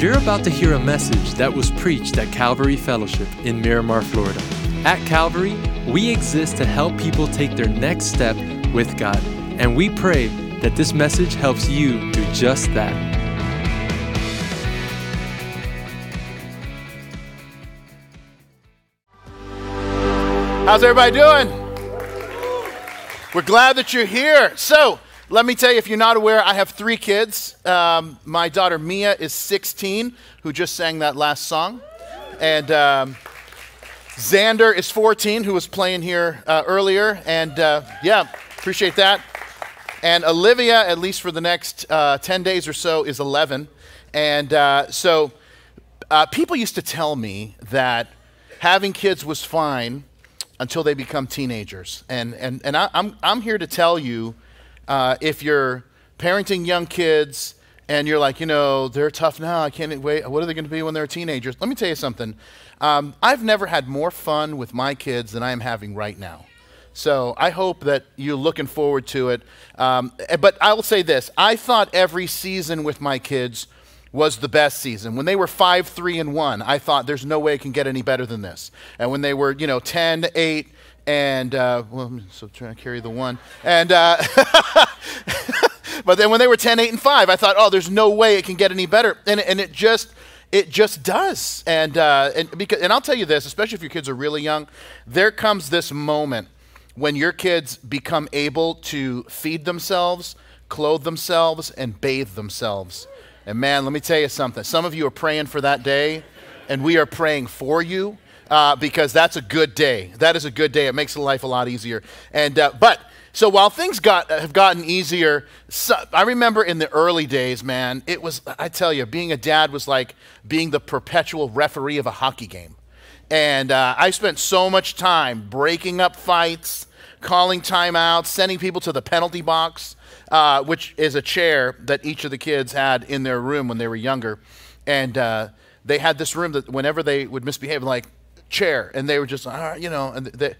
You're about to hear a message that was preached at Calvary Fellowship in Miramar, Florida. At Calvary, we exist to help people take their next step with God, and we pray that this message helps you do just that. How's everybody doing? We're glad that you're here. So, let me tell you, if you're not aware, I have three kids. Um, my daughter Mia is 16, who just sang that last song. And um, Xander is 14, who was playing here uh, earlier. And uh, yeah, appreciate that. And Olivia, at least for the next uh, 10 days or so, is 11. And uh, so uh, people used to tell me that having kids was fine until they become teenagers. And, and, and I, I'm, I'm here to tell you uh, if you're parenting young kids and you're like, you know, they're tough now, I can't wait, what are they going to be when they're teenagers? Let me tell you something. Um, I've never had more fun with my kids than I am having right now. So I hope that you're looking forward to it. Um, but I will say this I thought every season with my kids was the best season. When they were 5, 3, and 1, I thought there's no way it can get any better than this. And when they were, you know, 10, 8, and, uh, well, so trying to carry the 1. And, uh, but then when they were 10, 8, and 5, I thought, oh, there's no way it can get any better. And, and it just, it just does. And, uh, and, because, and I'll tell you this, especially if your kids are really young, there comes this moment when your kids become able to feed themselves, clothe themselves, and bathe themselves. And man, let me tell you something. Some of you are praying for that day, and we are praying for you uh, because that's a good day. That is a good day. It makes life a lot easier. And uh, but so while things got have gotten easier, so, I remember in the early days, man, it was. I tell you, being a dad was like being the perpetual referee of a hockey game. And uh, I spent so much time breaking up fights, calling timeouts, sending people to the penalty box uh, which is a chair that each of the kids had in their room when they were younger. And uh, they had this room that whenever they would misbehave, like, chair. And they were just, you know, and they,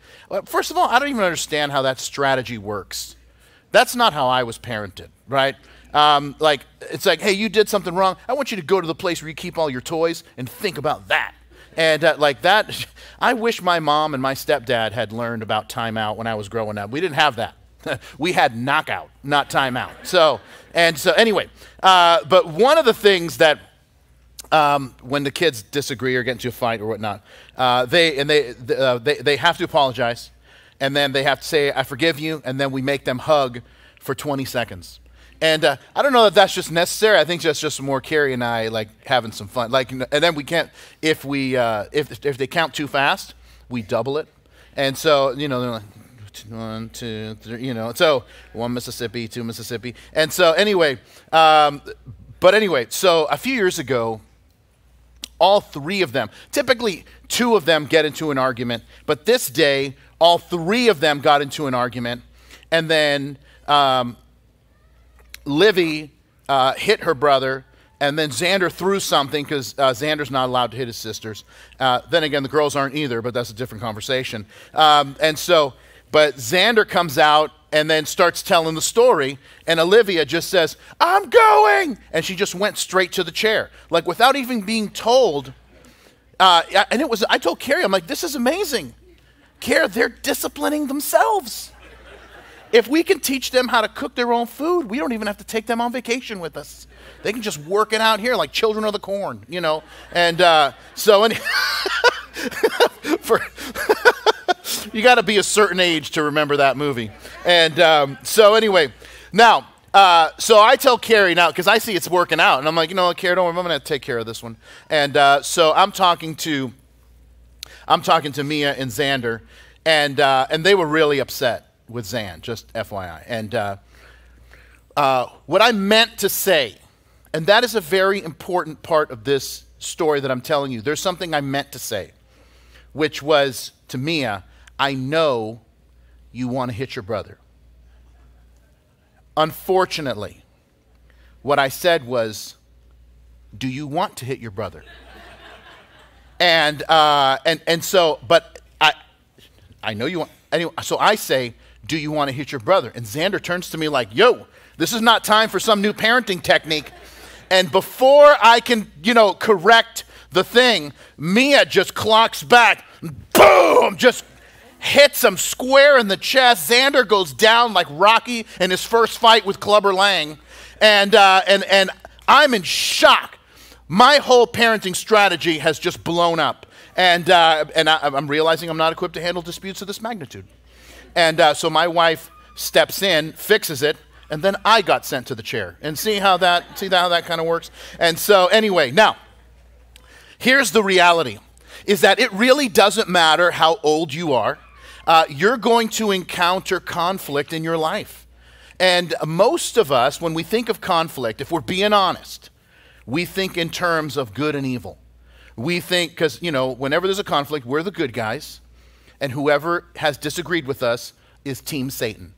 first of all, I don't even understand how that strategy works. That's not how I was parented, right? Um, like, it's like, hey, you did something wrong. I want you to go to the place where you keep all your toys and think about that. And uh, like that, I wish my mom and my stepdad had learned about timeout when I was growing up. We didn't have that. we had knockout, not timeout. So, and so anyway, uh, but one of the things that um, when the kids disagree or get into a fight or whatnot, uh, they and they, uh, they they have to apologize, and then they have to say I forgive you, and then we make them hug for 20 seconds. And uh, I don't know that that's just necessary. I think that's just more Carrie and I like having some fun. Like, and then we can't if we uh, if if they count too fast, we double it. And so you know they're like one, two, three, you know. So one Mississippi, two Mississippi. And so anyway, um, but anyway, so a few years ago, all three of them, typically two of them get into an argument, but this day, all three of them got into an argument. And then um, Livy uh, hit her brother, and then Xander threw something because uh, Xander's not allowed to hit his sisters. Uh, then again, the girls aren't either, but that's a different conversation. Um, and so but Xander comes out and then starts telling the story, and Olivia just says, I'm going! And she just went straight to the chair, like without even being told. Uh, and it was, I told Carrie, I'm like, this is amazing. Carrie, they're disciplining themselves. If we can teach them how to cook their own food, we don't even have to take them on vacation with us. They can just work it out here like children of the corn, you know? And uh, so, any for you got to be a certain age to remember that movie. And um, so, anyway, now, uh, so I tell Carrie now, because I see it's working out, and I'm like, you know what, Carrie, don't worry, I'm going to take care of this one. And uh, so I'm talking to, I'm talking to Mia and Xander, and, uh, and they were really upset with Xan, just FYI. And uh, uh, what I meant to say, and that is a very important part of this story that I'm telling you, there's something I meant to say, which was to Mia, I know you want to hit your brother. Unfortunately, what I said was, Do you want to hit your brother? and, uh, and, and so, but I, I know you want, anyway, so I say, Do you want to hit your brother? And Xander turns to me like, Yo, this is not time for some new parenting technique. And before I can, you know, correct the thing, Mia just clocks back, boom, just hits him square in the chest. Xander goes down like Rocky in his first fight with Clubber Lang. And, uh, and, and I'm in shock. My whole parenting strategy has just blown up. And, uh, and I, am realizing I'm not equipped to handle disputes of this magnitude. And uh, so my wife steps in, fixes it, and then I got sent to the chair. And see how that, see how that kind of works? And so, anyway, now, here's the reality is that it really doesn't matter how old you are uh, you're going to encounter conflict in your life. And most of us, when we think of conflict, if we're being honest, we think in terms of good and evil. We think, because, you know, whenever there's a conflict, we're the good guys, and whoever has disagreed with us is Team Satan.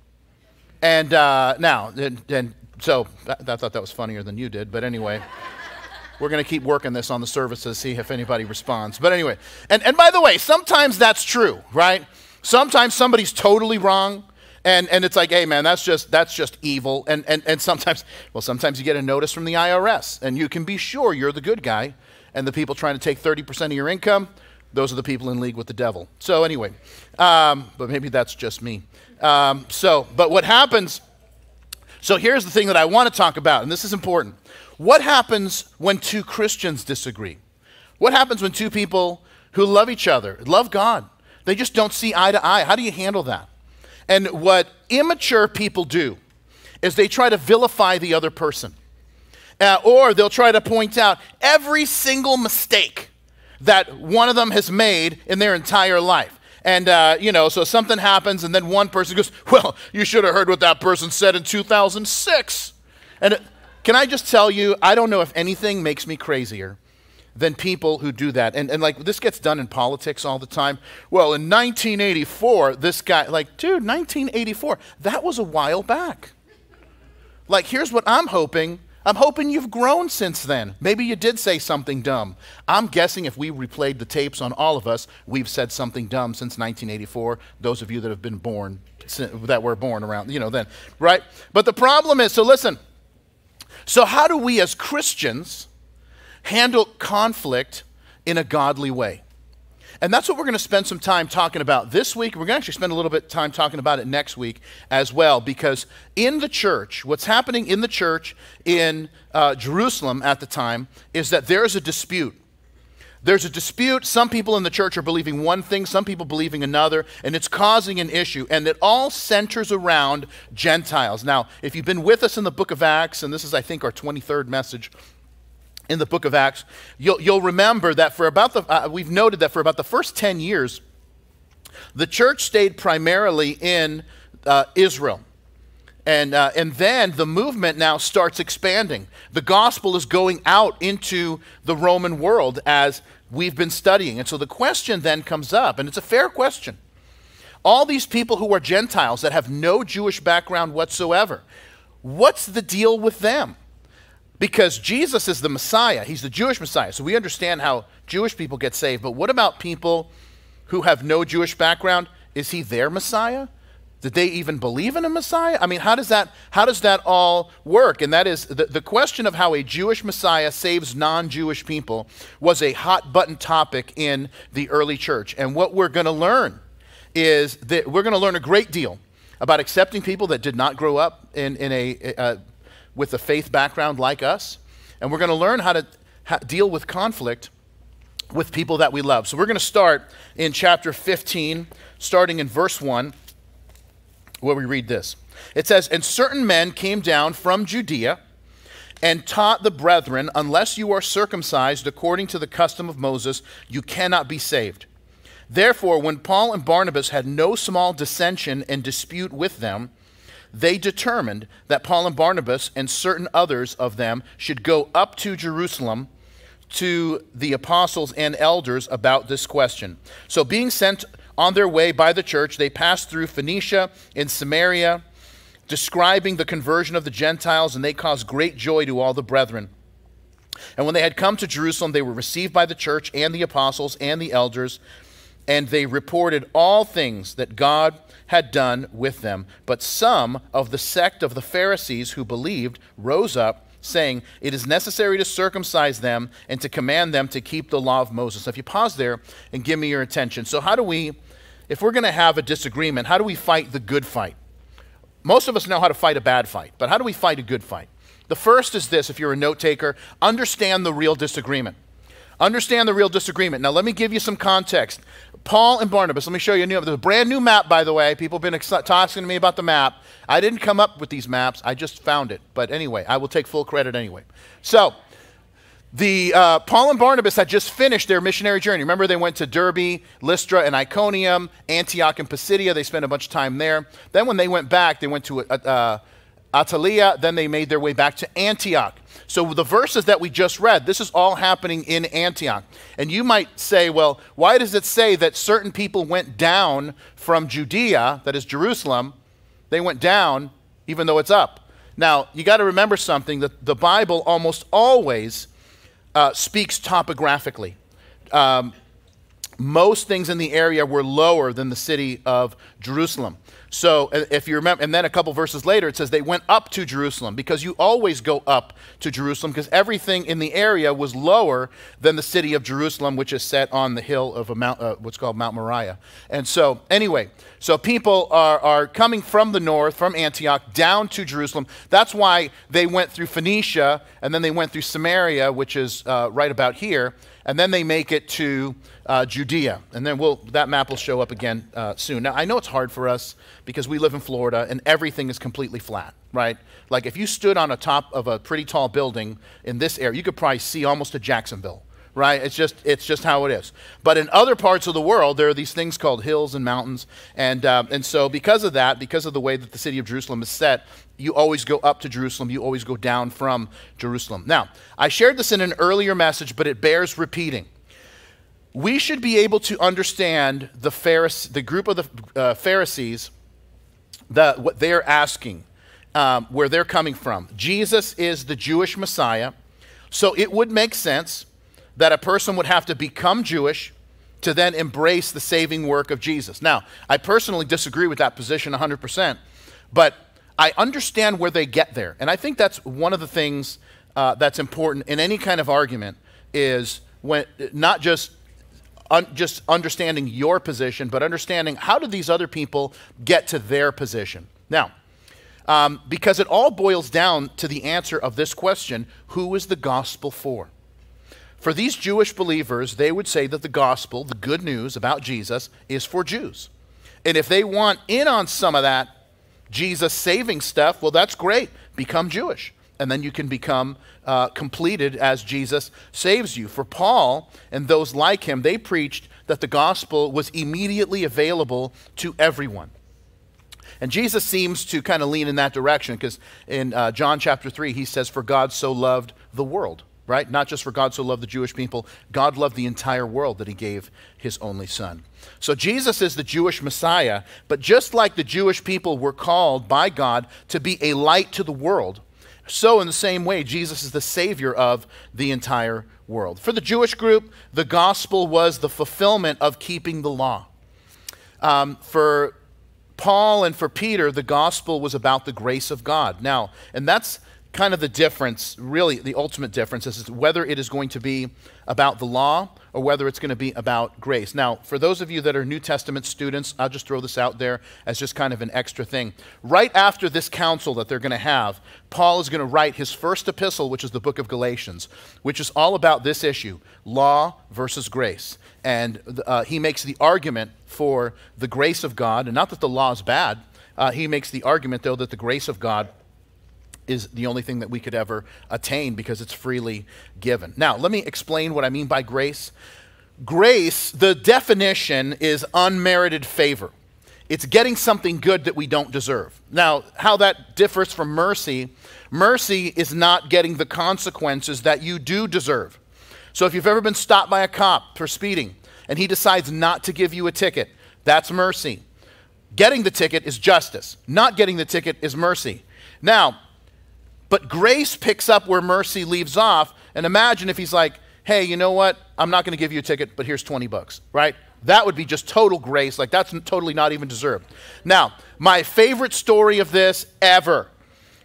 And uh, now, and, and so I, thought that was funnier than you did, but anyway. we're going to keep working this on the services, see if anybody responds. But anyway, and, and by the way, sometimes that's true, right? Sometimes somebody's totally wrong. And, and it's like, hey man, that's just that's just evil. And, and and sometimes, well, sometimes you get a notice from the IRS, and you can be sure you're the good guy, and the people trying to take 30% of your income, those are the people in league with the devil. So anyway, um, but maybe that's just me. Um, so, but what happens? So here's the thing that I want to talk about, and this is important. What happens when two Christians disagree? What happens when two people who love each other, love God, they just don't see eye to eye. How do you handle that? And what immature people do is they try to vilify the other person. Uh, or they'll try to point out every single mistake that one of them has made in their entire life. And, uh, you know, so something happens, and then one person goes, Well, you should have heard what that person said in 2006. And can I just tell you, I don't know if anything makes me crazier than people who do that. And, and like this gets done in politics all the time. Well, in 1984, this guy, like, dude, 1984, that was a while back. Like, here's what I'm hoping. I'm hoping you've grown since then. Maybe you did say something dumb. I'm guessing if we replayed the tapes on all of us, we've said something dumb since 1984. Those of you that have been born, that were born around, you know, then, right? But the problem is so listen. So, how do we as Christians handle conflict in a godly way. And that's what we're going to spend some time talking about this week. We're going to actually spend a little bit of time talking about it next week as well, because in the church, what's happening in the church in uh, Jerusalem at the time is that there's a dispute. There's a dispute. Some people in the church are believing one thing, some people believing another, and it's causing an issue. And it all centers around Gentiles. Now, if you've been with us in the book of Acts, and this is, I think, our 23rd message, in the book of Acts, you'll, you'll remember that for about the, uh, we've noted that for about the first 10 years, the church stayed primarily in uh, Israel. And, uh, and then the movement now starts expanding. The gospel is going out into the Roman world as we've been studying. And so the question then comes up, and it's a fair question. All these people who are Gentiles that have no Jewish background whatsoever, what's the deal with them? Because Jesus is the Messiah, he's the Jewish Messiah. So we understand how Jewish people get saved. But what about people who have no Jewish background? Is he their Messiah? Did they even believe in a Messiah? I mean, how does that, how does that all work? And that is the, the question of how a Jewish Messiah saves non Jewish people was a hot button topic in the early church. And what we're going to learn is that we're going to learn a great deal about accepting people that did not grow up in, in a, a, with a faith background like us, and we're going to learn how to ha- deal with conflict with people that we love. So we're going to start in chapter 15, starting in verse 1, where we read this. It says, And certain men came down from Judea and taught the brethren, Unless you are circumcised according to the custom of Moses, you cannot be saved. Therefore, when Paul and Barnabas had no small dissension and dispute with them, they determined that Paul and Barnabas and certain others of them should go up to Jerusalem to the apostles and elders about this question. So, being sent on their way by the church, they passed through Phoenicia and Samaria, describing the conversion of the Gentiles, and they caused great joy to all the brethren. And when they had come to Jerusalem, they were received by the church and the apostles and the elders. And they reported all things that God had done with them. But some of the sect of the Pharisees who believed rose up, saying, It is necessary to circumcise them and to command them to keep the law of Moses. So if you pause there and give me your attention. So, how do we, if we're going to have a disagreement, how do we fight the good fight? Most of us know how to fight a bad fight, but how do we fight a good fight? The first is this if you're a note taker, understand the real disagreement. Understand the real disagreement. Now, let me give you some context. Paul and Barnabas, let me show you a new, there's a brand new map, by the way. People have been ex- talking to me about the map. I didn't come up with these maps, I just found it. But anyway, I will take full credit anyway. So, the uh, Paul and Barnabas had just finished their missionary journey. Remember, they went to Derbe, Lystra, and Iconium, Antioch, and Pisidia. They spent a bunch of time there. Then, when they went back, they went to uh, Attalia. Then they made their way back to Antioch. So the verses that we just read, this is all happening in Antioch. And you might say, well, why does it say that certain people went down from Judea, that is Jerusalem, they went down even though it's up? Now, you got to remember something that the Bible almost always uh, speaks topographically. Um, most things in the area were lower than the city of Jerusalem. So if you remember, and then a couple verses later, it says they went up to Jerusalem because you always go up to Jerusalem because everything in the area was lower than the city of Jerusalem, which is set on the hill of a mount, uh, what's called Mount Moriah. And so, anyway, so people are, are coming from the north, from Antioch, down to Jerusalem. That's why they went through Phoenicia and then they went through Samaria, which is uh, right about here, and then they make it to uh, Judea. And then we'll, that map will show up again uh, soon. Now, I know it's hard for us because we live in Florida and everything is completely flat, right? Like if you stood on a top of a pretty tall building in this area, you could probably see almost to Jacksonville, right? It's just, it's just how it is. But in other parts of the world, there are these things called hills and mountains. And, uh, and so because of that, because of the way that the city of Jerusalem is set, you always go up to Jerusalem, you always go down from Jerusalem. Now, I shared this in an earlier message, but it bears repeating we should be able to understand the, Pharise- the group of the uh, Pharisees the, what they're asking, um, where they're coming from. Jesus is the Jewish Messiah, so it would make sense that a person would have to become Jewish to then embrace the saving work of Jesus. Now, I personally disagree with that position 100%, but I understand where they get there. And I think that's one of the things uh, that's important in any kind of argument is when not just un, just understanding your position, but understanding how do these other people get to their position. Now, um, because it all boils down to the answer of this question who is the gospel for? For these Jewish believers, they would say that the gospel, the good news about Jesus, is for Jews. And if they want in on some of that Jesus saving stuff, well, that's great. Become Jewish and then you can become uh, completed as Jesus saves you. For Paul and those like him, they preached that the gospel was immediately available to everyone. And Jesus seems to kind of lean in that direction because in uh, John chapter 3, he says, For God so loved the world, right? Not just for God so loved the Jewish people, God loved the entire world that he gave his only son. So Jesus is the Jewish Messiah, but just like the Jewish people were called by God to be a light to the world, so, in the same way, Jesus is the Savior of the entire world. For the Jewish group, the gospel was the fulfillment of keeping the law. Um, for Paul and for Peter, the gospel was about the grace of God. Now, and that's kind of the difference, really, the ultimate difference is whether it is going to be about the law or whether it's going to be about grace. Now, for those of you that are New Testament students, I'll just throw this out there as just kind of an extra thing. Right after this council that they're going to have, Paul is going to write his first epistle, which is the book of Galatians, which is all about this issue law versus grace. And uh, he makes the argument for the grace of God, and not that the law is bad. Uh, he makes the argument, though, that the grace of God is the only thing that we could ever attain because it's freely given. Now, let me explain what I mean by grace. Grace, the definition is unmerited favor. It's getting something good that we don't deserve. Now, how that differs from mercy, mercy is not getting the consequences that you do deserve. So if you've ever been stopped by a cop for speeding and he decides not to give you a ticket, that's mercy. Getting the ticket is justice. Not getting the ticket is mercy. Now, but grace picks up where mercy leaves off. And imagine if he's like, hey, you know what? I'm not going to give you a ticket, but here's 20 bucks, right? That would be just total grace. Like, that's totally not even deserved. Now, my favorite story of this ever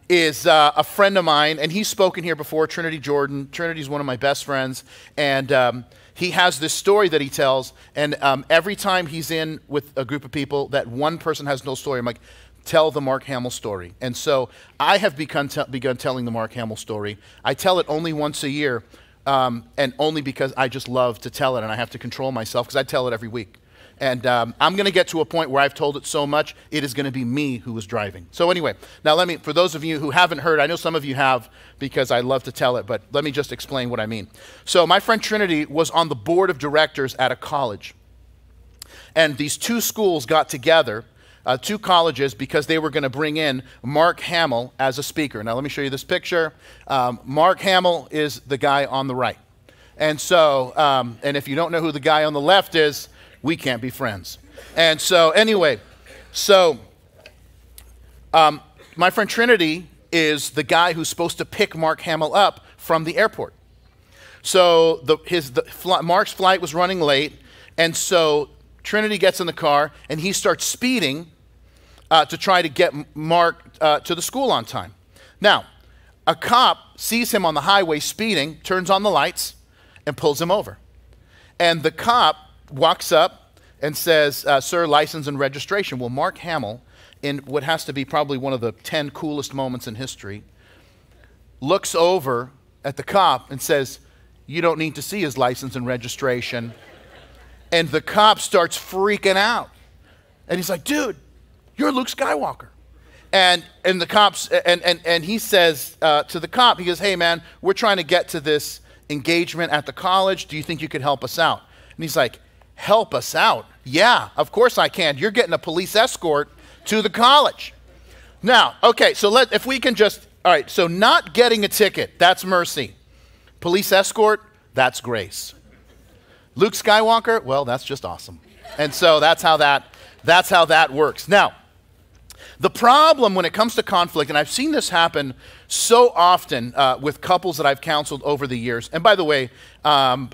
is uh, a friend of mine, and he's spoken here before, Trinity Jordan. Trinity's one of my best friends, and um, he has this story that he tells. And um, every time he's in with a group of people that one person has no story, I'm like, tell the Mark Hamill story. And so I have begun, te- begun telling the Mark Hamill story. I tell it only once a year, um, and only because I just love to tell it, and I have to control myself because I tell it every week. And um, I'm going to get to a point where I've told it so much, it is going to be me who was driving. So, anyway, now let me, for those of you who haven't heard, I know some of you have because I love to tell it, but let me just explain what I mean. So, my friend Trinity was on the board of directors at a college. And these two schools got together, uh, two colleges, because they were going to bring in Mark Hamill as a speaker. Now, let me show you this picture. Um, Mark Hamill is the guy on the right. And so, um, and if you don't know who the guy on the left is, we can't be friends. And so, anyway, so um, my friend Trinity is the guy who's supposed to pick Mark Hamill up from the airport. So the, his, the, Mark's flight was running late, and so Trinity gets in the car and he starts speeding uh, to try to get Mark uh, to the school on time. Now, a cop sees him on the highway speeding, turns on the lights, and pulls him over. And the cop walks up and says, uh, Sir, license and registration. Well, Mark Hamill, in what has to be probably one of the 10 coolest moments in history, looks over at the cop and says, You don't need to see his license and registration. And the cop starts freaking out. And he's like, Dude, you're Luke Skywalker. And, and the cops, and, and, and he says uh, to the cop, he goes, Hey, man, we're trying to get to this engagement at the college. Do you think you could help us out? And he's like, help us out. Yeah, of course I can. You're getting a police escort to the college. Now, okay, so let if we can just all right, so not getting a ticket, that's mercy. Police escort, that's grace. Luke Skywalker, well, that's just awesome. And so that's how that that's how that works. Now, the problem when it comes to conflict, and I've seen this happen so often uh, with couples that I've counseled over the years. And by the way, um,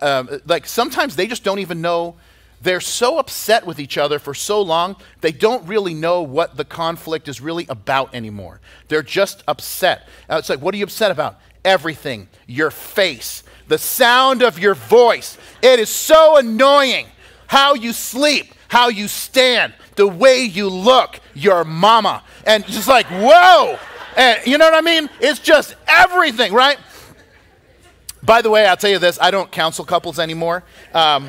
um, like sometimes they just don't even know they're so upset with each other for so long they don't really know what the conflict is really about anymore. They're just upset. Uh, it's like what are you upset about? Everything. Your face. The sound of your voice. It is so annoying how you sleep how you stand the way you look your mama and just like whoa and you know what i mean it's just everything right by the way, I'll tell you this I don't counsel couples anymore. Um,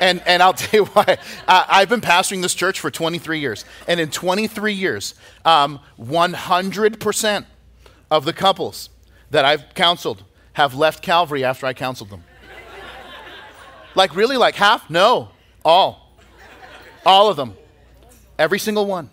and, and I'll tell you why. Uh, I've been pastoring this church for 23 years. And in 23 years, um, 100% of the couples that I've counseled have left Calvary after I counseled them. like, really? Like half? No, all. All of them. Every single one.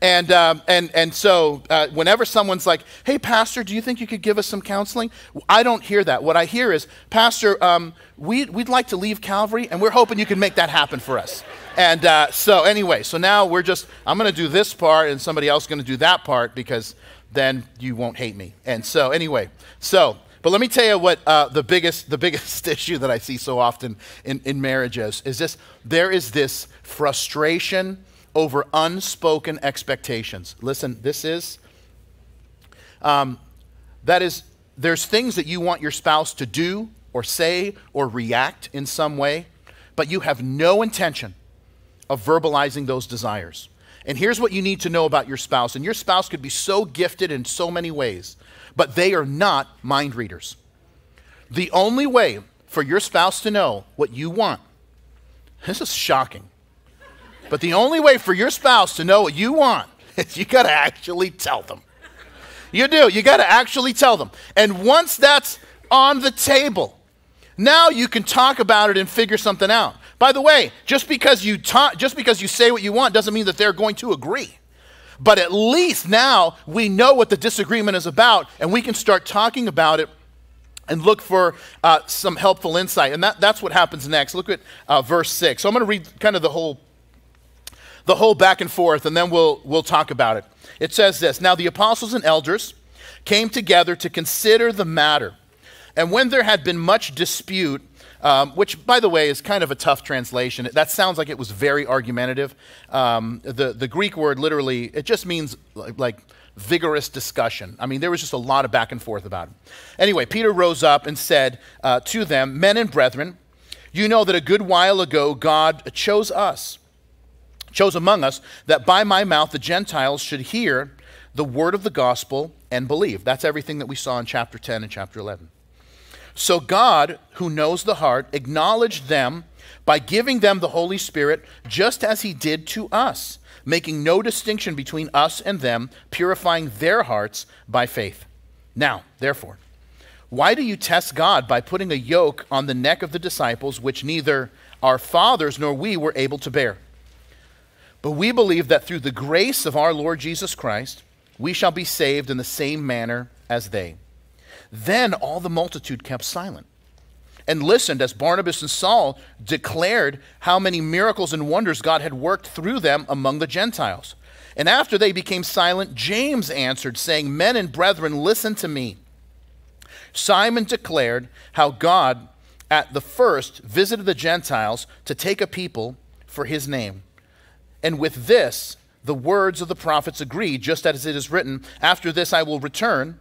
And, um, and, and so, uh, whenever someone's like, hey, Pastor, do you think you could give us some counseling? I don't hear that. What I hear is, Pastor, um, we'd, we'd like to leave Calvary, and we're hoping you can make that happen for us. And uh, so, anyway, so now we're just, I'm going to do this part, and somebody else is going to do that part because then you won't hate me. And so, anyway, so, but let me tell you what uh, the, biggest, the biggest issue that I see so often in, in marriages is this there is this frustration over unspoken expectations. Listen, this is, um, that is, there's things that you want your spouse to do or say or react in some way, but you have no intention of verbalizing those desires. And here's what you need to know about your spouse. And your spouse could be so gifted in so many ways, but they are not mind readers. The only way for your spouse to know what you want, this is shocking. But the only way for your spouse to know what you want is you got to actually tell them. You do. You got to actually tell them. And once that's on the table, now you can talk about it and figure something out. By the way, just because you talk, just because you say what you want doesn't mean that they're going to agree. But at least now we know what the disagreement is about, and we can start talking about it and look for uh, some helpful insight. And that, that's what happens next. Look at uh, verse 6. So I'm going to read kind of the whole the whole back and forth, and then we'll, we'll talk about it. It says this Now the apostles and elders came together to consider the matter. And when there had been much dispute um, which, by the way, is kind of a tough translation. That sounds like it was very argumentative. Um, the, the Greek word literally, it just means like, like vigorous discussion. I mean, there was just a lot of back and forth about it. Anyway, Peter rose up and said uh, to them, Men and brethren, you know that a good while ago God chose us, chose among us, that by my mouth the Gentiles should hear the word of the gospel and believe. That's everything that we saw in chapter 10 and chapter 11. So God, who knows the heart, acknowledged them by giving them the Holy Spirit, just as he did to us making no distinction between us and them, purifying their hearts by faith. Now, therefore, why do you test God by putting a yoke on the neck of the disciples which neither our fathers nor we were able to bear? But we believe that through the grace of our Lord Jesus Christ, we shall be saved in the same manner as they. Then all the multitude kept silent and listened as Barnabas and Saul declared how many miracles and wonders God had worked through them among the Gentiles. And after they became silent, James answered, saying, Men and brethren, listen to me. Simon declared how God at the first visited the Gentiles to take a people for his name. And with this, the words of the prophets agree, just as it is written, After this I will return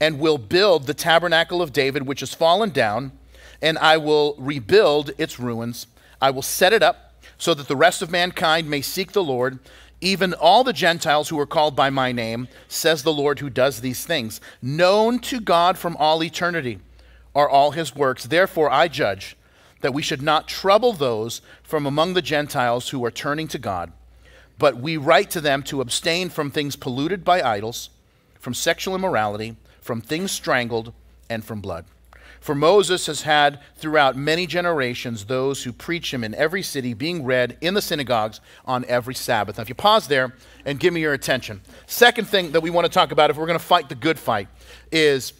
and will build the tabernacle of David, which has fallen down and I will rebuild its ruins. I will set it up so that the rest of mankind may seek the Lord, even all the Gentiles who are called by my name, says the Lord who does these things. Known to God from all eternity are all his works. Therefore, I judge that we should not trouble those from among the Gentiles who are turning to God, but we write to them to abstain from things polluted by idols, from sexual immorality, from things strangled, and from blood. For Moses has had throughout many generations those who preach him in every city, being read in the synagogues on every Sabbath. Now, if you pause there and give me your attention, second thing that we want to talk about if we're going to fight the good fight is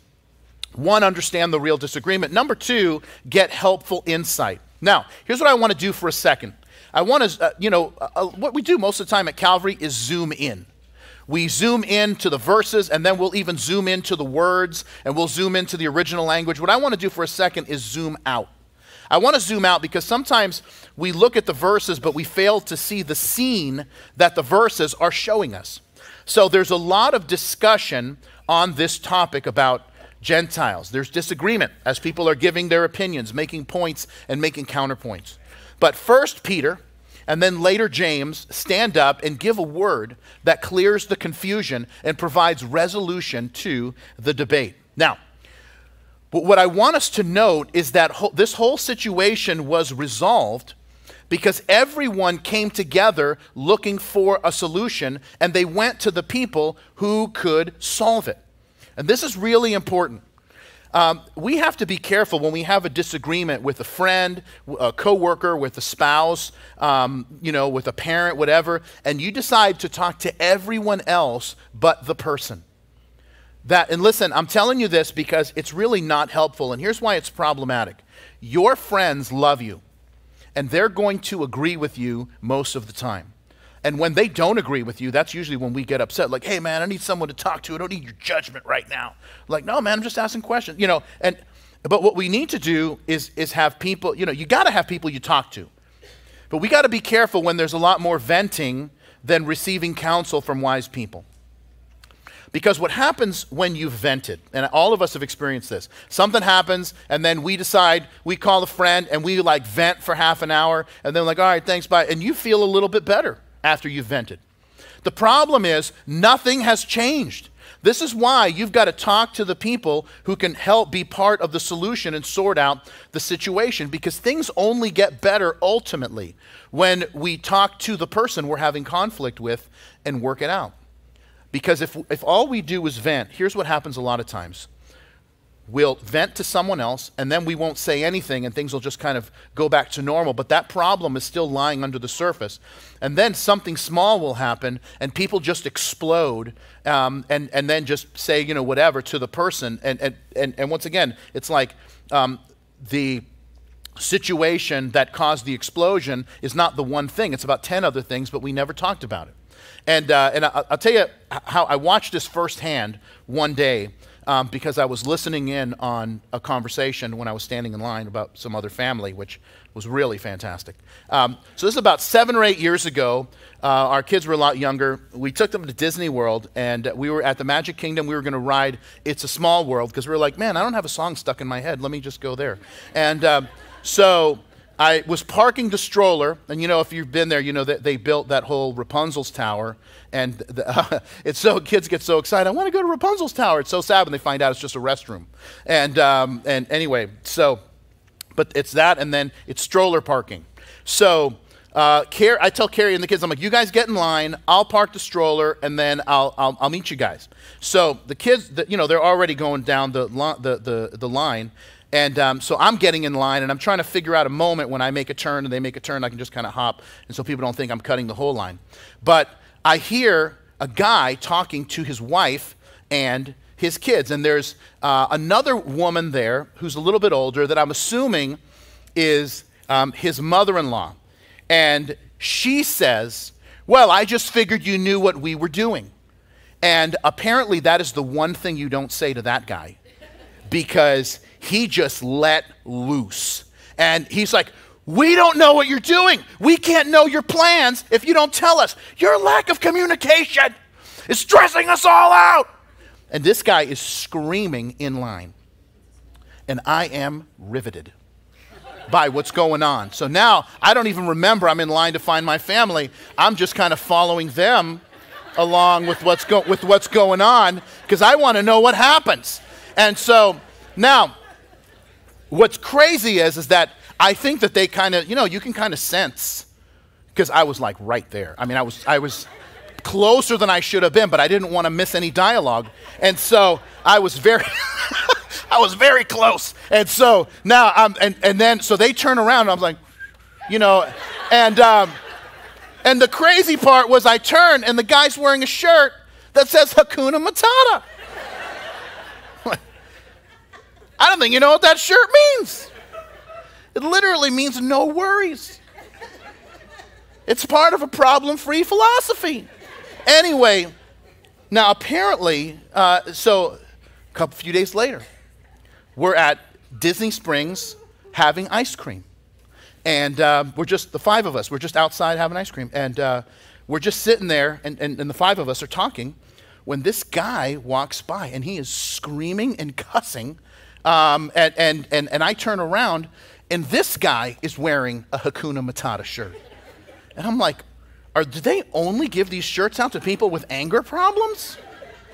one, understand the real disagreement. Number two, get helpful insight. Now, here's what I want to do for a second. I want to, uh, you know, uh, uh, what we do most of the time at Calvary is zoom in. We zoom in to the verses and then we'll even zoom into the words and we'll zoom into the original language. What I want to do for a second is zoom out. I want to zoom out because sometimes we look at the verses, but we fail to see the scene that the verses are showing us. So there's a lot of discussion on this topic about Gentiles. There's disagreement as people are giving their opinions, making points, and making counterpoints. But first, Peter and then later James stand up and give a word that clears the confusion and provides resolution to the debate. Now, what I want us to note is that this whole situation was resolved because everyone came together looking for a solution and they went to the people who could solve it. And this is really important. Um, we have to be careful when we have a disagreement with a friend, a coworker, with a spouse, um, you know, with a parent, whatever, and you decide to talk to everyone else but the person. That, and listen, I'm telling you this because it's really not helpful, and here's why it's problematic. Your friends love you, and they're going to agree with you most of the time. And when they don't agree with you, that's usually when we get upset. Like, hey, man, I need someone to talk to. I don't need your judgment right now. Like, no, man, I'm just asking questions. You know, and but what we need to do is is have people, you know, you got to have people you talk to. But we got to be careful when there's a lot more venting than receiving counsel from wise people. Because what happens when you've vented, and all of us have experienced this, something happens, and then we decide, we call a friend, and we like vent for half an hour, and then like, all right, thanks, bye. And you feel a little bit better after you've vented. The problem is, nothing has changed. This is why you've got to talk to the people who can help be part of the solution and sort out the situation because things only get better ultimately when we talk to the person we're having conflict with and work it out. Because if, if all we do is vent, here's what happens a lot of times we'll vent to someone else and then we won't say anything and things will just kind of go back to normal. But that problem is still lying under the surface. And then something small will happen and people just explode um, and, and then just say, you know, whatever to the person. And, and, and, and once again, it's like um, the situation that caused the explosion is not the one thing, it's about 10 other things, but we never talked about it. And, uh, and I, will tell you how I watched this firsthand one day um, because I was listening in on a conversation when I was standing in line about some other family, which was really fantastic. Um, so this is about seven or eight years ago. Uh, our kids were a lot younger. We took them to Disney World, and we were at the Magic Kingdom. We were going to ride It's a Small World because we were like, man, I don't have a song stuck in my head. Let me just go there. And um, so I was parking the stroller, and you know, if you've been there, you know that they built that whole Rapunzel's Tower, and the, uh, it's so kids get so excited. I want to go to Rapunzel's Tower. It's so sad when they find out it's just a restroom. And um, and anyway, so, but it's that, and then it's stroller parking. So. Uh, Car- I tell Carrie and the kids, I'm like, you guys get in line. I'll park the stroller, and then I'll, I'll, I'll meet you guys. So the kids, the, you know, they're already going down the, the, the, the line, and um, so I'm getting in line and I'm trying to figure out a moment when I make a turn and they make a turn, I can just kind of hop. And so people don't think I'm cutting the whole line. But I hear a guy talking to his wife and his kids. And there's uh, another woman there who's a little bit older that I'm assuming is um, his mother in law. And she says, Well, I just figured you knew what we were doing. And apparently, that is the one thing you don't say to that guy because he just let loose. And he's like, We don't know what you're doing. We can't know your plans if you don't tell us. Your lack of communication is stressing us all out. And this guy is screaming in line. And I am riveted by what's going on. So now I don't even remember I'm in line to find my family. I'm just kind of following them along with what's, go- with what's going on because I want to know what happens. And so now, what's crazy is, is that I think that they kind of, you know, you can kind of sense because I was like right there. I mean, I was, I was closer than I should have been, but I didn't want to miss any dialogue. And so I was very, I was very close. And so now I'm, and, and then, so they turn around and I'm like, you know, and, um, and the crazy part was I turned and the guy's wearing a shirt that says Hakuna Matata. I don't think you know what that shirt means. It literally means no worries. It's part of a problem free philosophy. Anyway, now apparently, uh, so a couple few days later, we're at Disney Springs having ice cream. And uh, we're just, the five of us, we're just outside having ice cream. And uh, we're just sitting there, and, and, and the five of us are talking when this guy walks by and he is screaming and cussing um, and, and, and, and I turn around, and this guy is wearing a Hakuna Matata shirt. And I'm like, are, do they only give these shirts out to people with anger problems?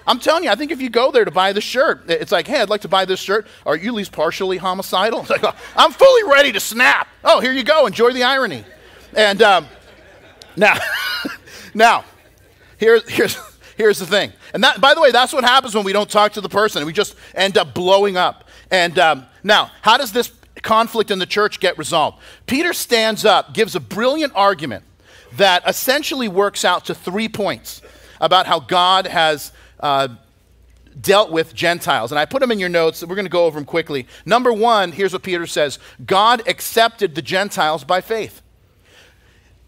I'm telling you, I think if you go there to buy the shirt, it's like, hey, I'd like to buy this shirt. Are you at least partially homicidal? It's like, I'm fully ready to snap. Oh, here you go. Enjoy the irony. And um, now, now, here, here's, here's the thing. And that, by the way, that's what happens when we don't talk to the person. We just end up blowing up. And um, now, how does this conflict in the church get resolved? Peter stands up, gives a brilliant argument that essentially works out to three points about how God has uh, dealt with Gentiles. And I put them in your notes. We're going to go over them quickly. Number one, here's what Peter says God accepted the Gentiles by faith.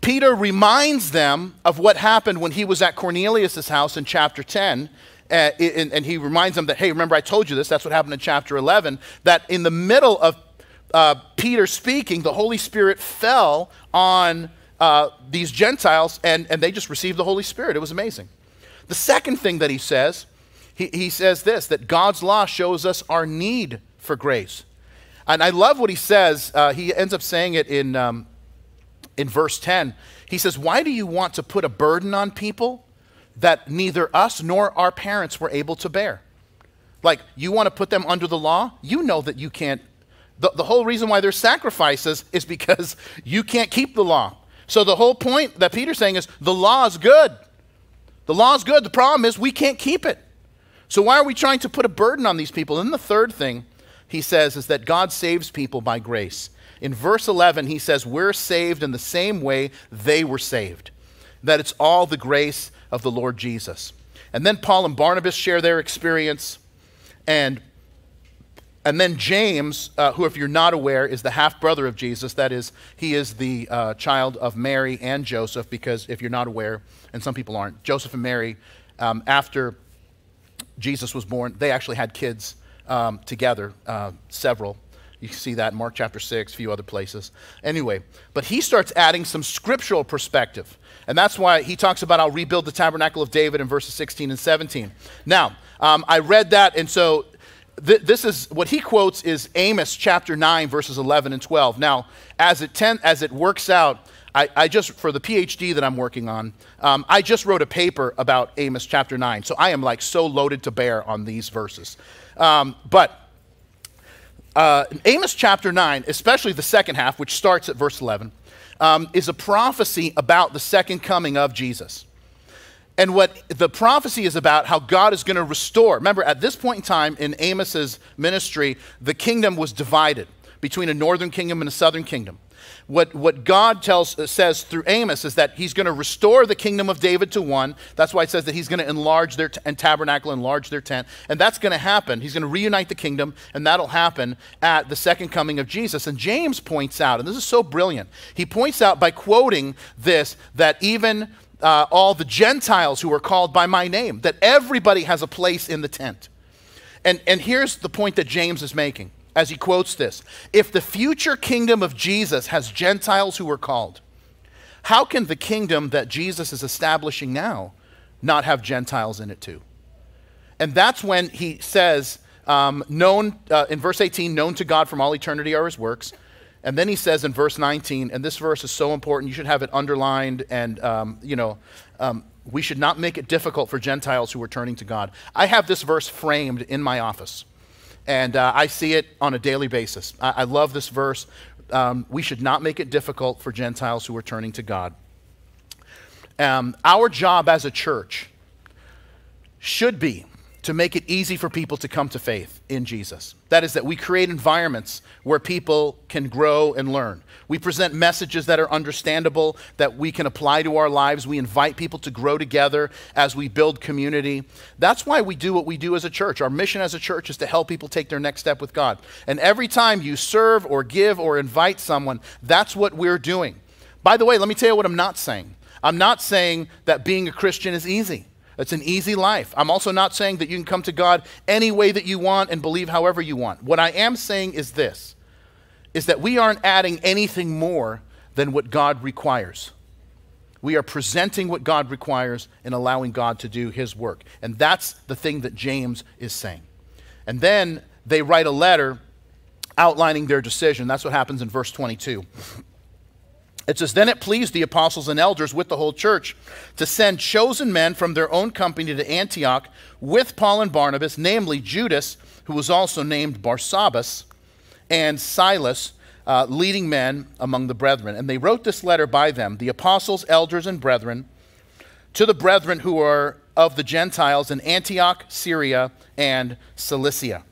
Peter reminds them of what happened when he was at Cornelius' house in chapter 10 uh, and, and, he reminds them that, hey, remember I told you this, that's what happened in chapter 11, that in the middle of uh, Peter speaking, the Holy Spirit fell on uh, these Gentiles and, and they just received the Holy Spirit. It was amazing. The second thing that he says, he, he says this that God's law shows us our need for grace. And I love what he says. Uh, he ends up saying it in, um, in verse 10. He says, Why do you want to put a burden on people that neither us nor our parents were able to bear. Like, you want to put them under the law? You know that you can't. The, the whole reason why there's sacrifices is because you can't keep the law. So, the whole point that Peter's saying is the law is good. The law is good. The problem is we can't keep it. So, why are we trying to put a burden on these people? And the third thing he says is that God saves people by grace. In verse 11, he says, We're saved in the same way they were saved. That it's all the grace of the Lord Jesus. And then Paul and Barnabas share their experience. And, and then James, uh, who, if you're not aware, is the half brother of Jesus. That is, he is the uh, child of Mary and Joseph, because if you're not aware, and some people aren't, Joseph and Mary, um, after Jesus was born, they actually had kids um, together, uh, several. You can see that in Mark chapter 6, a few other places. Anyway, but he starts adding some scriptural perspective. And that's why he talks about, I'll rebuild the tabernacle of David in verses 16 and 17. Now, um, I read that, and so th- this is what he quotes is Amos chapter 9, verses 11 and 12. Now, as it, ten- as it works out, I, I, just, for the PhD that I'm working on, um, I just wrote a paper about Amos chapter 9. So I am like so loaded to bear on these verses. Um, but uh, Amos chapter 9, especially the second half, which starts at verse 11, um, is a prophecy about the second coming of Jesus. And what the prophecy is about, how God is going to restore. Remember, at this point in time in Amos's ministry, the kingdom was divided between a northern kingdom and a southern kingdom. What, what God tells, uh, says through Amos is that he's going to restore the kingdom of David to one. That's why it says that he's going to enlarge their t- and tabernacle, enlarge their tent. And that's going to happen. He's going to reunite the kingdom, and that'll happen at the second coming of Jesus. And James points out, and this is so brilliant, he points out by quoting this that even uh, all the Gentiles who are called by my name, that everybody has a place in the tent. And, and here's the point that James is making as he quotes this If the future kingdom of Jesus has Gentiles who are called, how can the kingdom that Jesus is establishing now not have Gentiles in it too? And that's when he says, um, known uh, in verse 18, known to God from all eternity are his works. And then he says in verse 19, and this verse is so important, you should have it underlined, and, um, you know, um, we should not make it difficult for Gentiles who are turning to God. I have this verse framed in my office. And uh, I see it on a daily basis. I, I love this verse. Um, we should not make it difficult for Gentiles who are turning to God. Um, our job as a church should be to make it easy for people to come to faith in Jesus. That is, that we create environments where people can grow and learn. We present messages that are understandable, that we can apply to our lives. We invite people to grow together as we build community. That's why we do what we do as a church. Our mission as a church is to help people take their next step with God. And every time you serve or give or invite someone, that's what we're doing. By the way, let me tell you what I'm not saying. I'm not saying that being a Christian is easy. It's an easy life. I'm also not saying that you can come to God any way that you want and believe however you want. What I am saying is this is that we aren't adding anything more than what God requires. We are presenting what God requires and allowing God to do his work. And that's the thing that James is saying. And then they write a letter outlining their decision. That's what happens in verse 22. It says, Then it pleased the apostles and elders with the whole church to send chosen men from their own company to Antioch with Paul and Barnabas, namely Judas, who was also named Barsabbas, and Silas, uh, leading men among the brethren. And they wrote this letter by them, the apostles, elders, and brethren, to the brethren who are of the Gentiles in Antioch, Syria, and Cilicia.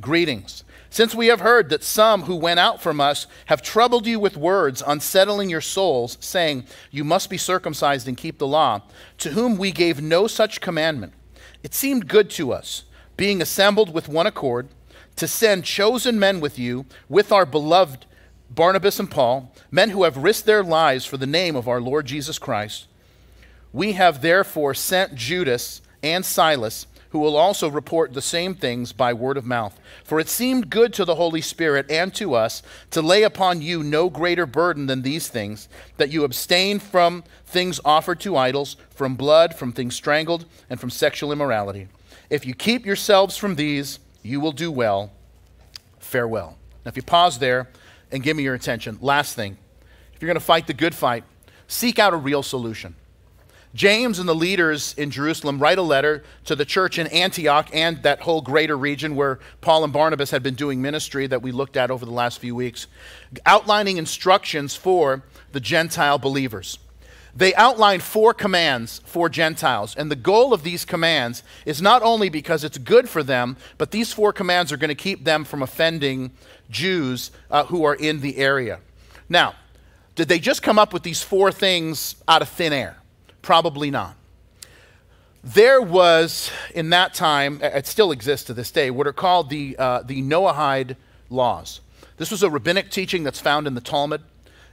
Greetings. Since we have heard that some who went out from us have troubled you with words, unsettling your souls, saying, You must be circumcised and keep the law, to whom we gave no such commandment, it seemed good to us, being assembled with one accord, to send chosen men with you, with our beloved Barnabas and Paul, men who have risked their lives for the name of our Lord Jesus Christ. We have therefore sent Judas and Silas who will also report the same things by word of mouth. For it seemed good to the Holy Spirit and to us to lay upon you no greater burden than these things, that you abstain from things offered to idols, from blood, from things strangled, and from sexual immorality. If you keep yourselves from these, you will do well. Farewell. Now, if you pause there and give me your attention, last thing, if you're going to fight the good fight, seek out a real solution. James and the leaders in Jerusalem write a letter to the church in Antioch and that whole greater region where Paul and Barnabas had been doing ministry that we looked at over the last few weeks, outlining instructions for the Gentile believers. They outline four commands for Gentiles, and the goal of these commands is not only because it's good for them, but these four commands are going to keep them from offending Jews uh, who are in the area. Now, did they just come up with these four things out of thin air? Probably not. There was, in that time, it still exists to this day, what are called the, uh, the Noahide laws. This was a rabbinic teaching that's found in the Talmud.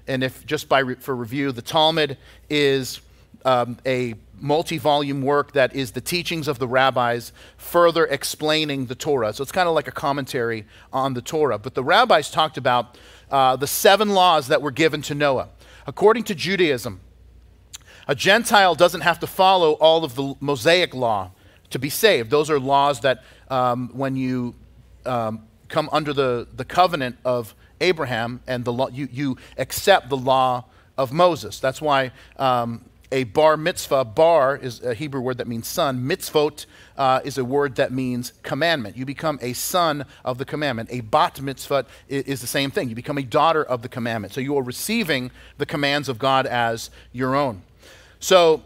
And if just by re- for review, the Talmud is um, a multi volume work that is the teachings of the rabbis, further explaining the Torah. So it's kind of like a commentary on the Torah. But the rabbis talked about uh, the seven laws that were given to Noah. According to Judaism, a Gentile doesn't have to follow all of the Mosaic law to be saved. Those are laws that um, when you um, come under the, the covenant of Abraham and the law, you, you accept the law of Moses. That's why um, a bar mitzvah, bar is a Hebrew word that means son. Mitzvot uh, is a word that means commandment. You become a son of the commandment. A bat mitzvah is, is, the same thing. You become a daughter of the commandment. So you are receiving the commands of God as your own. So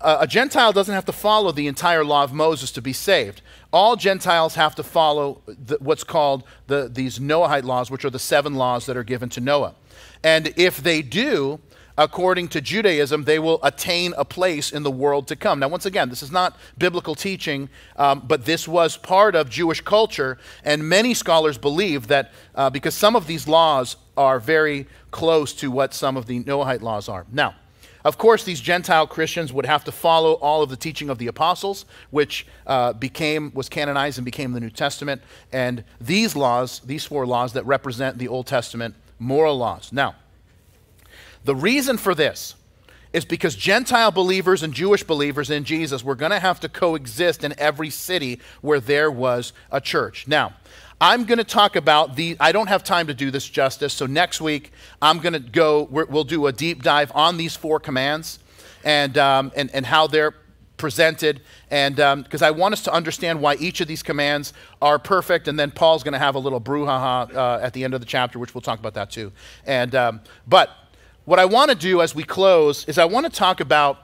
uh, a Gentile doesn't have to follow the entire law of Moses to be saved. All Gentiles have to follow the, what's called the, these Noahide laws, which are the seven laws that are given to Noah. And if they do, according to Judaism, they will attain a place in the world to come. Now, once again, this is not biblical teaching, um, but this was part of Jewish culture, and many scholars believe that uh, because some of these laws are very close to what some of the Noahide laws are. Now, of course, these Gentile Christians would have to follow all of the teaching of the apostles, which uh, became was canonized and became the New Testament. And these laws, these four laws that represent the Old Testament moral laws. Now, the reason for this is because Gentile believers and Jewish believers in Jesus were going to have to coexist in every city where there was a church. Now, I'm going to talk about the, I don't have time to do this justice, so next week I'm going to go, we'll do a deep dive on these four commands and, um, and, and how they're presented. And because um, I want us to understand why each of these commands are perfect. And then Paul's going to have a little brouhaha uh, at the end of the chapter, which we'll talk about that too. And, um, but what I want to do as we close is I want to talk about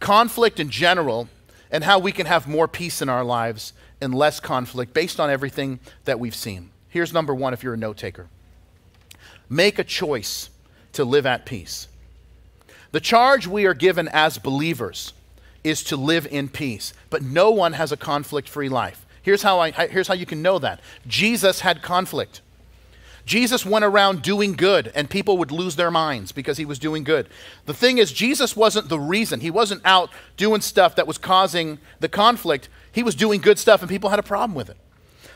conflict in general and how we can have more peace in our lives and less conflict based on everything that we've seen. Here's number one if you're a note taker make a choice to live at peace. The charge we are given as believers is to live in peace, but no one has a conflict free life. Here's how, I, here's how you can know that Jesus had conflict. Jesus went around doing good, and people would lose their minds because he was doing good. The thing is, Jesus wasn't the reason. He wasn't out doing stuff that was causing the conflict. He was doing good stuff, and people had a problem with it.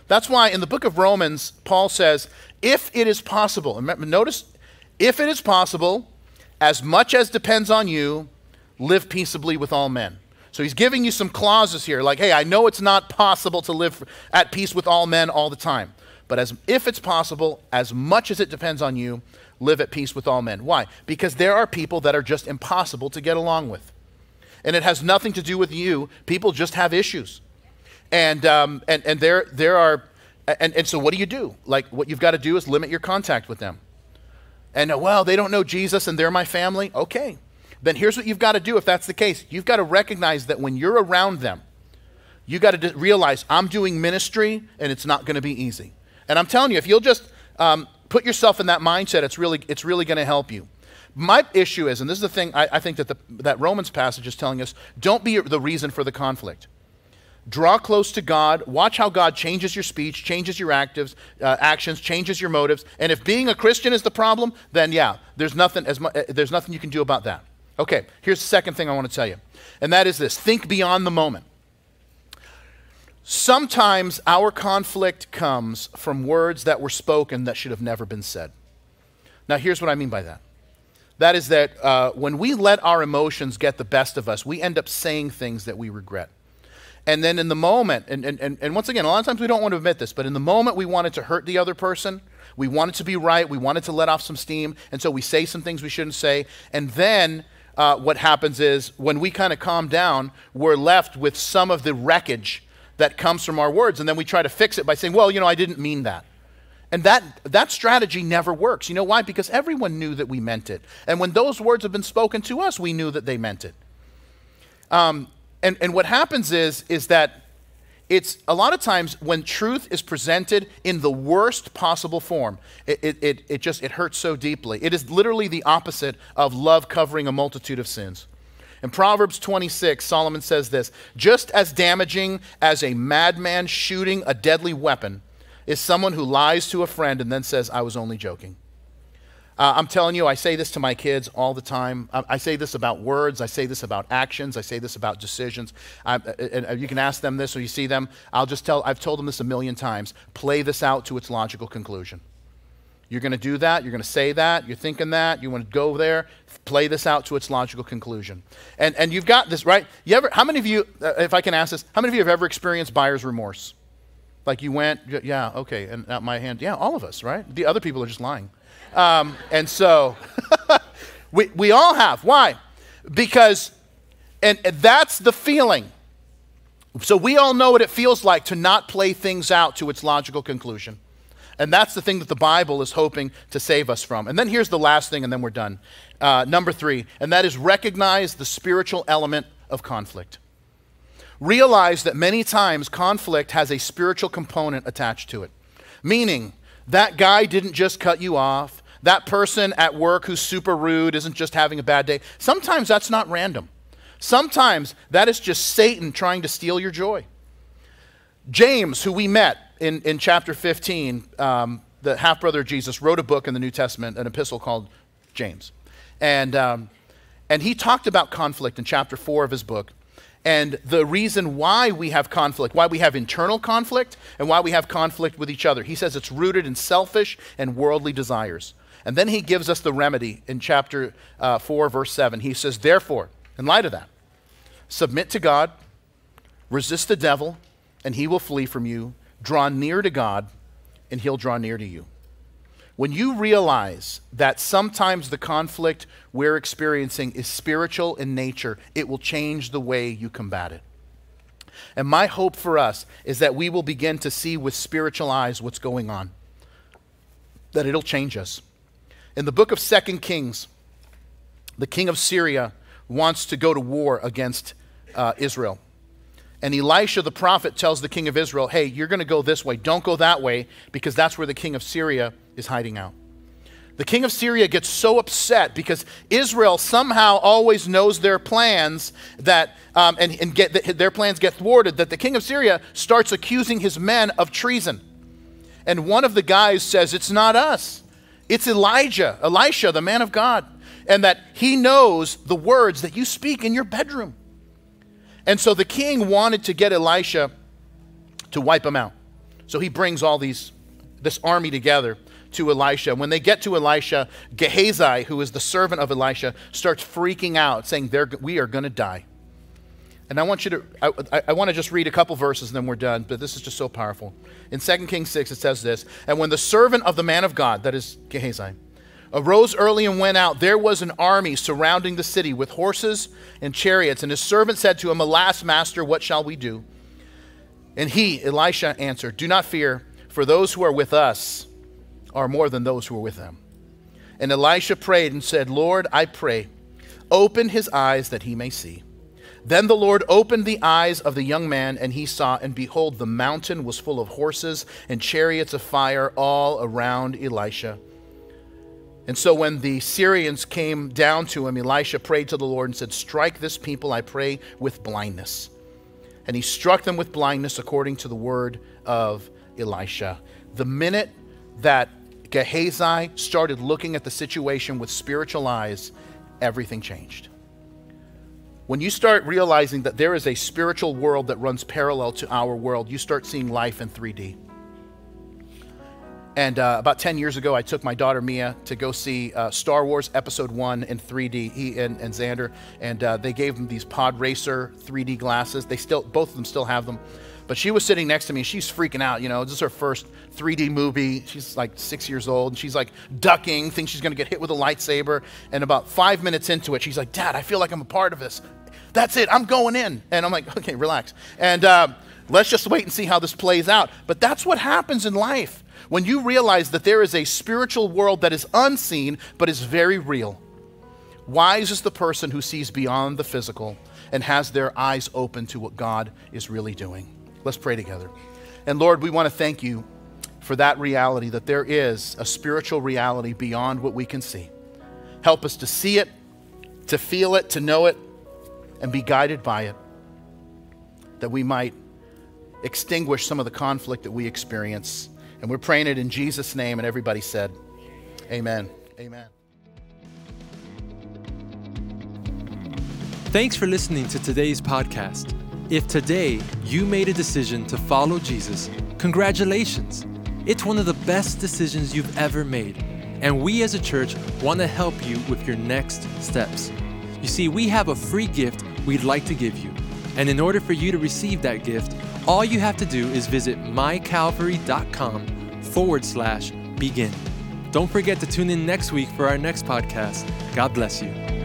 That's why in the book of Romans, Paul says, if it is possible, remember, notice, if it is possible, as much as depends on you, live peaceably with all men. So he's giving you some clauses here, like, hey, I know it's not possible to live at peace with all men all the time. But as if it's possible, as much as it depends on you, live at peace with all men. Why? Because there are people that are just impossible to get along with. And it has nothing to do with you. People just have issues. And, um, and, and there, there are, and, and so what do you do? Like, what you've got to do is limit your contact with them. And, uh, well, they don't know Jesus and they're my family. Okay. Then here's what you've got to do if that's the case. You've got to recognize that when you're around them, you got to realize I'm doing ministry and it's not going to be easy. And I'm telling you, if you'll just um, put yourself in that mindset, it's really, it's really going to help you. My issue is, and this is the thing I, I think that the, that Romans passage is telling us don't be the reason for the conflict. Draw close to God. Watch how God changes your speech, changes your actives, uh, actions, changes your motives. And if being a Christian is the problem, then yeah, there's nothing, as mu- uh, there's nothing you can do about that. Okay, here's the second thing I want to tell you, and that is this think beyond the moment. Sometimes our conflict comes from words that were spoken that should have never been said. Now, here's what I mean by that that is that uh, when we let our emotions get the best of us, we end up saying things that we regret. And then in the moment, and, and, and once again, a lot of times we don't want to admit this, but in the moment we wanted to hurt the other person, we wanted to be right, we wanted to let off some steam, and so we say some things we shouldn't say. And then uh, what happens is when we kind of calm down, we're left with some of the wreckage that comes from our words, and then we try to fix it by saying, well, you know, I didn't mean that. And that, that strategy never works. You know why? Because everyone knew that we meant it. And when those words have been spoken to us, we knew that they meant it. Um, and, and what happens is, is that it's a lot of times when truth is presented in the worst possible form, it, it, it, just it hurts so deeply. It is literally the opposite of love covering a multitude of sins. In Proverbs 26, Solomon says this Just as damaging as a madman shooting a deadly weapon is someone who lies to a friend and then says, I was only joking. Uh, I'm telling you, I say this to my kids all the time. I, I, say this about words. I say this about actions. I say this about decisions. I, and you can ask them this or you see them. I'll just tell, I've told them this a million times. Play this out to its logical conclusion. You're going to do that. You're going to say that. You're thinking that. You want to go there. Play this out to its logical conclusion. And, and you've got this, right? You ever, how many of you, uh, if I can ask this, how many of you have ever experienced buyer's remorse? Like you went, yeah, okay, and out my hand. Yeah, all of us, right? The other people are just lying. Um, and so we, we all have. Why? Because, and, that's the feeling. So we all know what it feels like to not play things out to its logical conclusion. And that's the thing that the Bible is hoping to save us from. And then here's the last thing, and then we're done. Uh, number three, and that is recognize the spiritual element of conflict. Realize that many times conflict has a spiritual component attached to it. Meaning, that guy didn't just cut you off, that person at work who's super rude isn't just having a bad day. Sometimes that's not random. Sometimes that is just Satan trying to steal your joy. James, who we met in, in chapter 15, um, the half brother of Jesus, wrote a book in the New Testament, an epistle called James. And, um, and he talked about conflict in chapter 4 of his book. And the reason why we have conflict, why we have internal conflict, and why we have conflict with each other. He says it's rooted in selfish and worldly desires. And then he gives us the remedy in chapter uh, 4, verse 7. He says, Therefore, in light of that, submit to God, resist the devil, and he will flee from you. Draw near to God, and he'll draw near to you. When you realize that sometimes the conflict we're experiencing is spiritual in nature, it will change the way you combat it. And my hope for us is that we will begin to see with spiritual eyes what's going on, that it'll change us. In the book of Second Kings, the king of Syria wants to go to war against uh, Israel. And Elisha the prophet tells the king of Israel, hey, you're going to go this way. Don't go that way because that's where the king of Syria is hiding out. The king of Syria gets so upset because Israel somehow always knows their plans that, um, and, and get, their plans get thwarted, that the king of Syria starts accusing his men of treason. And one of the guys says, It's not us, it's Elijah, Elisha, the man of God, and that he knows the words that you speak in your bedroom. And so the king wanted to get Elisha to wipe him out. So he brings all these this army together to Elisha. When they get to Elisha, Gehazi, who is the servant of Elisha, starts freaking out, saying, We are going to die. And I want you to, I, I, want to just read a couple verses and then we're done, but this is just so powerful. In 2 Kings 6, it says this And when the servant of the man of God, that is Gehazi, arose early and went out, there was an army surrounding the city with horses and chariots. And his servant said to him, Alas, master, what shall we do? And he, Elisha, answered, Do not fear, for those who are with us are more than those who are with them. And Elisha prayed and said, Lord, I pray, open his eyes that he may see. Then the Lord opened the eyes of the young man, and he saw, and behold, the mountain was full of horses and chariots of fire all around Elisha. And so when the Syrians came down to him, Elisha prayed to the Lord and said, Strike this people, I pray, with blindness. And he struck them with blindness according to the word of Elisha. The minute that Gehazi started looking at the situation with spiritual eyes, everything changed. When you start realizing that there is a spiritual world that runs parallel to our world, you start seeing life in 3D. And uh, about 10 years ago, I took my daughter Mia to go see uh, Star Wars Episode 1 in 3D, he and, and Xander. And uh, they gave him these Pod Racer 3D glasses. They still, both of them still have them. But she was sitting next to me. She's freaking out. You know, this is her first 3D movie. She's like six years old. And she's like ducking, thinks she's going to get hit with a lightsaber. And about five minutes into it, she's like, Dad, I feel like I'm a part of this. That's it. I'm going in. And I'm like, okay, relax. And uh, let's just wait and see how this plays out. But that's what happens in life when you realize that there is a spiritual world that is unseen but is very real. Wise is the person who sees beyond the physical and has their eyes open to what God is really doing. Let's pray together. And Lord, we want to thank you for that reality that there is a spiritual reality beyond what we can see. Help us to see it, to feel it, to know it, and be guided by it, that we might extinguish some of the conflict that we experience and we're praying it in Jesus' name. And everybody said, Amen. Amen. Thanks for listening to today's podcast. If today you made a decision to follow Jesus, congratulations. It's one of the best decisions you've ever made. And we as a church want to help you with your next steps. You see, we have a free gift we'd like to give you. And in order for you to receive that gift, all you have to do is visit mycalvary.com forward slash begin. Don't forget to tune in next week for our next podcast. God bless you.